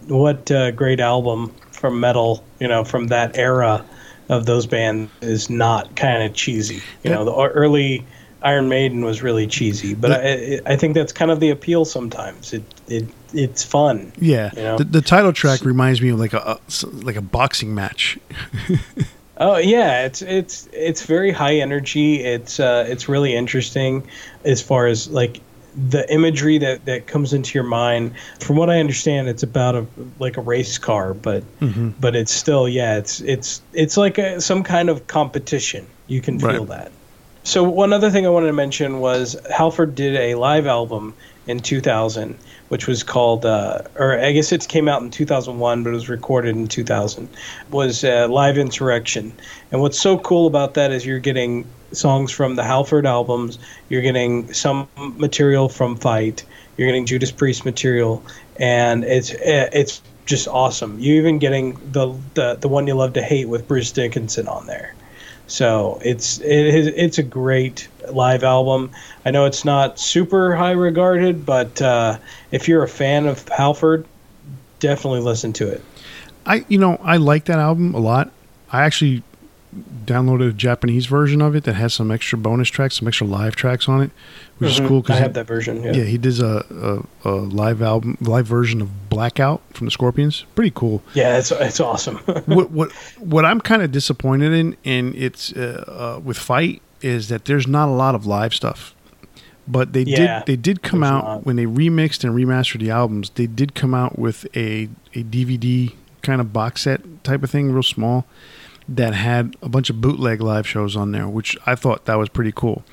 what uh, great album from metal, you know, from that era of those bands is not kind of cheesy. You know, the early Iron Maiden was really cheesy, but I, I think that's kind of the appeal sometimes. It, it it's fun. Yeah, You know? the, the title track reminds me of like a, a like a boxing match. Oh yeah, it's it's it's very high energy. It's uh, it's really interesting as far as like the imagery that, that comes into your mind. From what I understand, it's about a like a race car, but Mm-hmm. but it's still yeah, it's it's it's like a, some kind of competition. You can feel Right. that. So one other thing I wanted to mention was Halford did a live album in 2000, which was called, uh, or I guess it came out in 2001, but it was recorded in 2000. Was uh, Live Insurrection, and what's so cool about that is you're getting songs from the Halford albums, you're getting some material from Fight, you're getting Judas Priest material, and it's it's just awesome. You're even getting the the the one you love to hate with Bruce Dickinson on there. So it's it is it's a great live album. I know it's not super high regarded, but uh, if you're a fan of Halford, definitely listen to it. I you know I like that album a lot. I actually downloaded a Japanese version of it that has some extra bonus tracks, some extra live tracks on it, which Mhm. is cool Cause I have he, that version. Yeah. yeah he does a, a, a live album live version of Blackout from the Scorpions. Pretty cool. Yeah, it's it's awesome. what what what I'm kind of disappointed in, and it's uh, uh, with Fight, is that there's not a lot of live stuff. But they Yeah, did they did come out not. when they remixed and remastered the albums. They did come out with a a DVD kind of box set type of thing, real small, that had a bunch of bootleg live shows on there, which I thought that was pretty cool.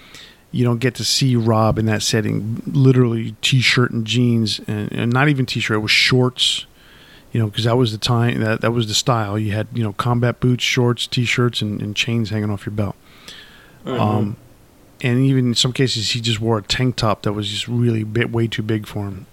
You don't get to see Rob in that setting, literally t-shirt and jeans, and, and not even t-shirt. It was shorts, you know, because that was the time that that was the style. You had you know combat boots, shorts, t-shirts, and, and chains hanging off your belt. Mhm. Um, and even in some cases, he just wore a tank top that was just really bit way too big for him.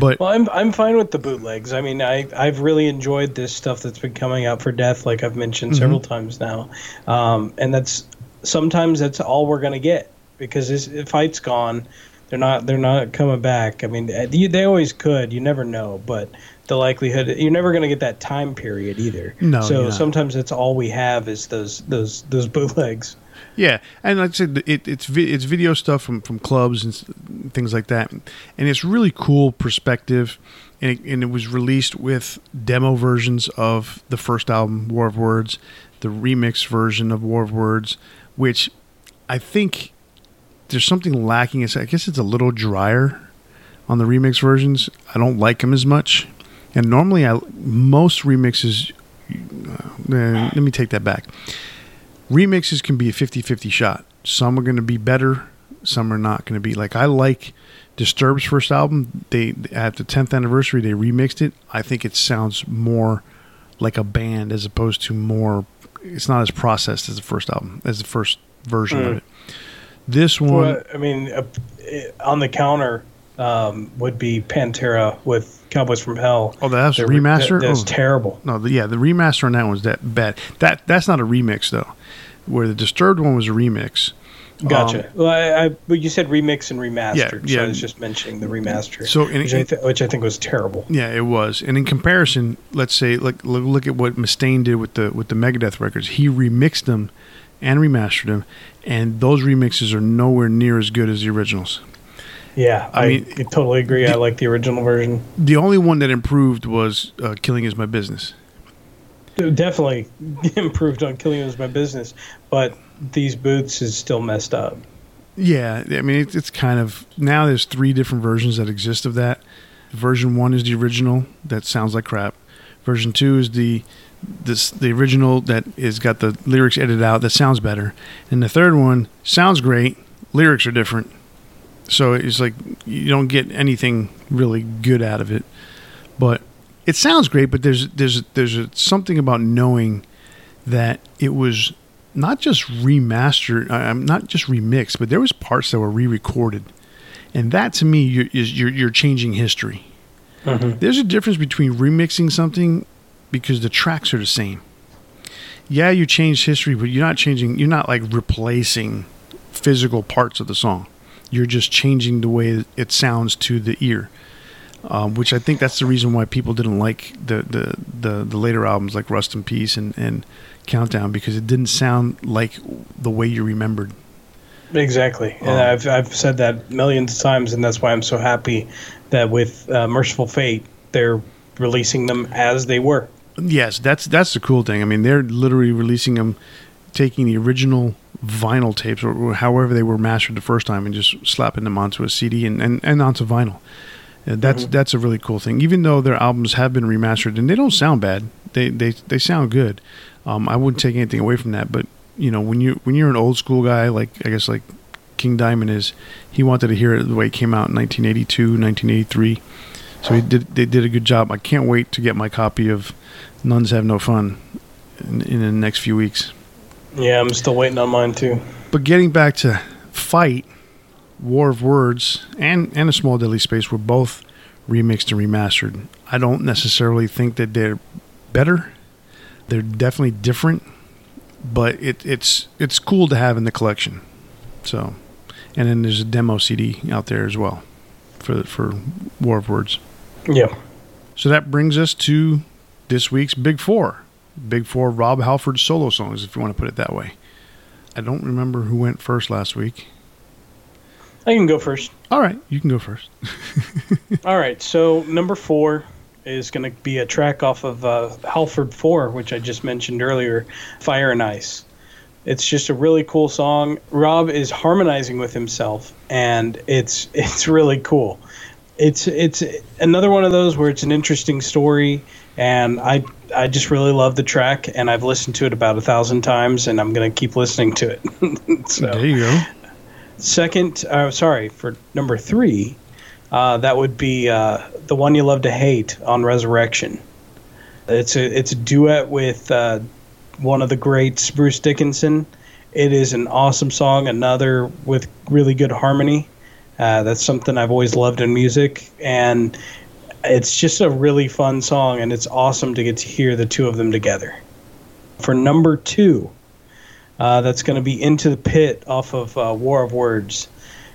But Well, I'm I'm fine with the bootlegs. I mean, I I've really enjoyed this stuff that's been coming out for Death, like I've mentioned Mhm. several times now, um, and that's sometimes that's all we're gonna get because this if fight's gone, they're not they're not coming back. I mean, uh, they always could. You never know, but the likelihood you're never gonna get that time period either. No, So sometimes that's all we have is those those those bootlegs. Yeah, and like I said, it, it's vi- it's video stuff from, from clubs and things like that, and it's really cool perspective. And it, and it was released with demo versions of the first album, War of Words, the remix version of War of Words, which I think there's something lacking. I guess it's a little drier on the remix versions. I don't like them as much, and normally I most remixes. Uh, let me take that back remixes can be a 50-50 shot. Some are going to be better some are not going to be. Like i like disturbed's first album. They at the 10th anniversary they remixed it. I think it sounds more like a band as opposed to more it's not as processed as the first album as the first version of Mm. it. This one Well, I mean, uh, eh, on the counter um, would be Pantera with Cowboys from Hell. oh that's a remaster that- that's Oh. terrible. No, the, yeah, the remaster on that one's that bad. That that's not a remix though. Where the Disturbed one was a remix. Gotcha. Um, well, I, I, but you said remix and remastered, Yeah, so yeah. I was just mentioning the remaster, So, and- which, I th- which I think was terrible. Yeah, it was. And in comparison, let's say look look, look at what Mustaine did with the with the Megadeth records. He remixed them and remastered them, and those remixes are nowhere near as good as the originals. Yeah, I I, mean, totally agree. I like the original version. The only one that improved was uh, "Killing Is My Business." Definitely improved on Killing Is My Business, but these boots is still messed up. Yeah, I mean it's, it's kind of now. There's three different versions that exist of that. Version one is the original that sounds like crap. Version two is the this the original that is got the lyrics edited out that sounds better, and the third one sounds great. Lyrics are different, so it's like you don't get anything really good out of it. But it sounds great. But there's there's there's a, something about knowing that it was not just remastered, uh, um, not just remixed, but there was parts that were re-recorded, and that to me you're, is you're, you're changing history. Mhm. There's a difference between remixing something because the tracks are the same. Yeah, you changed history, but you're not changing. You're not like replacing physical parts of the song. You're just changing the way it sounds to the ear. Um, which I think that's the reason why people didn't like the, the, the, the later albums like Rust in Peace and, and Countdown because it didn't sound like the way you remembered. Exactly, and Um, I've I've said that millions of times, and that's why I'm so happy that with uh, Mercyful Fate they're releasing them as they were. Yes, that's that's the cool thing. I mean, they're literally releasing them, taking the original vinyl tapes or, however they were mastered the first time and just slapping them onto a CD and, and, and onto vinyl. And that's Mhm. that's a really cool thing. Even though their albums have been remastered and they don't sound bad, they they, they sound good. Um, I wouldn't take anything away from that. But you know, when you when you're an old school guy like I guess like King Diamond is, he wanted to hear it the way it came out in 1982, 1983. So he did. They did a good job. I can't wait to get my copy of Nuns Have No Fun in, in the next few weeks. Yeah, I'm still waiting on mine too. But getting back to Fight, War of Words, and and A Small Deadly Space were both remixed and remastered. I don't necessarily think that they're better. They're definitely different, but it, it's it's cool to have in the collection. So, and then there's a demo CD out there as well for for War of Words. Yeah. So that brings us to this week's Big Four. Big Four Rob Halford solo songs, if you want to put it that way. I don't remember who went first last week. I can go first. All right, you can go first. All right, so number four is going to be a track off of uh, Halford 4, which I just mentioned earlier, Fire and Ice. It's just a really cool song. Rob is harmonizing with himself, and it's it's really cool. It's it's another one of those where it's an interesting story, and I I just really love the track, and I've listened to it about a thousand times, and I'm gonna keep listening to it. so, there you go. Second, uh, sorry for number three, uh, that would be uh, the one you love to hate on Resurrection. It's a it's a duet with uh, one of the greats, Bruce Dickinson. It is an awesome song, another with really good harmony. Uh, that's something I've always loved in music, and it's just a really fun song, and it's awesome to get to hear the two of them together. For number two, uh, that's going to be Into the Pit off of uh, War of Words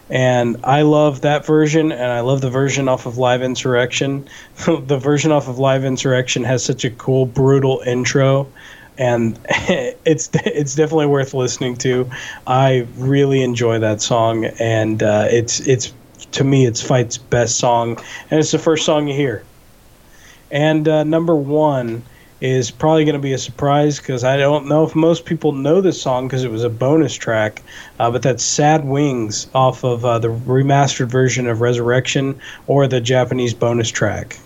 and I love that version, and I love the version off of Live Insurrection. the version off of Live Insurrection has such a cool, brutal intro, and it's it's definitely worth listening to. I really enjoy that song, and uh, it's it's to me it's Fight's best song, and it's the first song you hear. And uh, number one is probably going to be a surprise because I don't know if most people know this song because it was a bonus track, uh, but that's Sad Wings off of uh, the remastered version of Resurrection or the Japanese bonus track.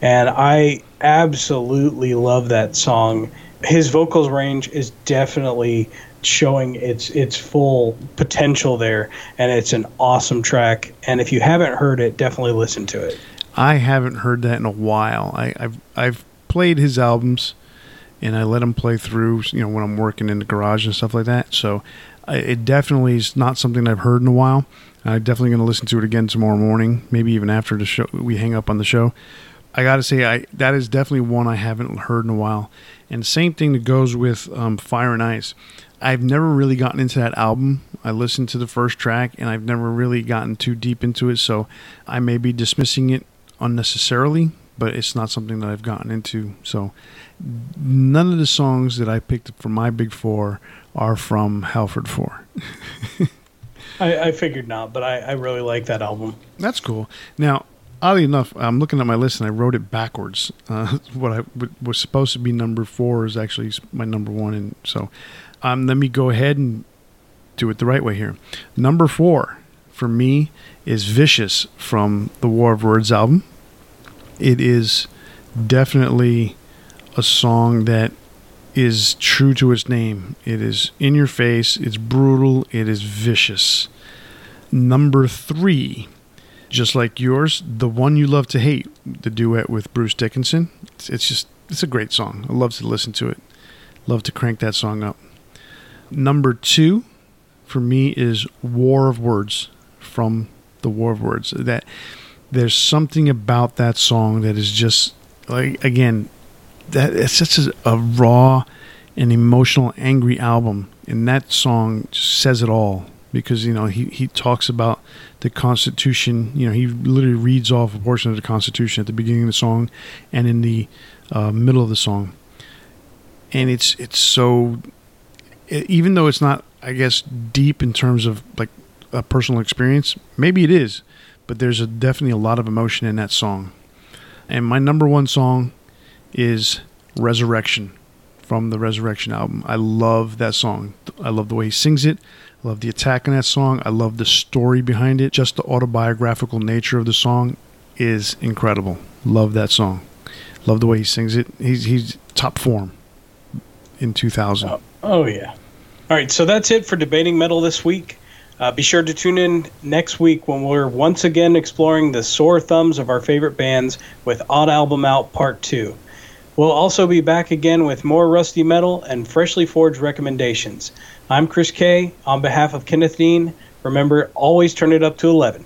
And I absolutely love that song. His vocals range is definitely showing its its full potential there and it's an awesome track and if you haven't heard it definitely listen to it I haven't heard that in a while. I, I've I've played his albums, and I let him play through. You know, when I'm working in the garage and stuff like that. So I, it definitely is not something I've heard in a while. I'm definitely going to listen to it again tomorrow morning, maybe even after the show. We hang up on the show. I got to say, I that is definitely one I haven't heard in a while. And same thing that goes with um, Fire and Ice. I've never really gotten into that album. I listened to the first track, and I've never really gotten too deep into it. So I may be dismissing it unnecessarily but it's not something that I've gotten into. So none of the songs that I picked from my big four are from Halford Four. I, I, figured not, but I, I, really like that album. That's cool. Now, oddly enough, I'm looking at my list and I wrote it backwards. Uh, what I was supposed to be number four is actually my number one, and so um, let me go ahead and do it the right way here. Number four for me is "Vicious" from the War of Words album it is definitely a song that is true to its name. It is in your face, it's brutal, it is vicious. Number three, just like yours, the one you love to hate, the duet with Bruce Dickinson. It's, it's just, it's a great song. I love to listen to it. Love to crank that song up. Number two, for me, is War of Words from the War of Words. That there's something about that song that is just like again that it's such a, a raw and emotional angry album. And that song just says it all because you know he, he talks about the constitution. You know he literally reads off a portion of the constitution at the beginning of the song and in the uh, middle of the song. And it's it's so even though it's not i guess deep in terms of like a personal experience maybe it is but there's a, definitely a lot of emotion in that song. And my number one song is Resurrection from the Resurrection album. I love that song. I love the way he sings it. I love the attack in that song. I love the story behind it. Just the autobiographical nature of the song is incredible. Love that song. Love the way he sings it. He's he's top form in 2000. Oh, oh yeah. All right, so that's it for debating metal this week. Uh, be sure to tune in next week when we're once again exploring the sore thumbs of our favorite bands with Odd Album Out Part 2. We'll also be back again with more Rusty Metal and freshly forged recommendations. I'm Chris Kaye. On behalf of Kenneth Dean, remember always turn it up to 11.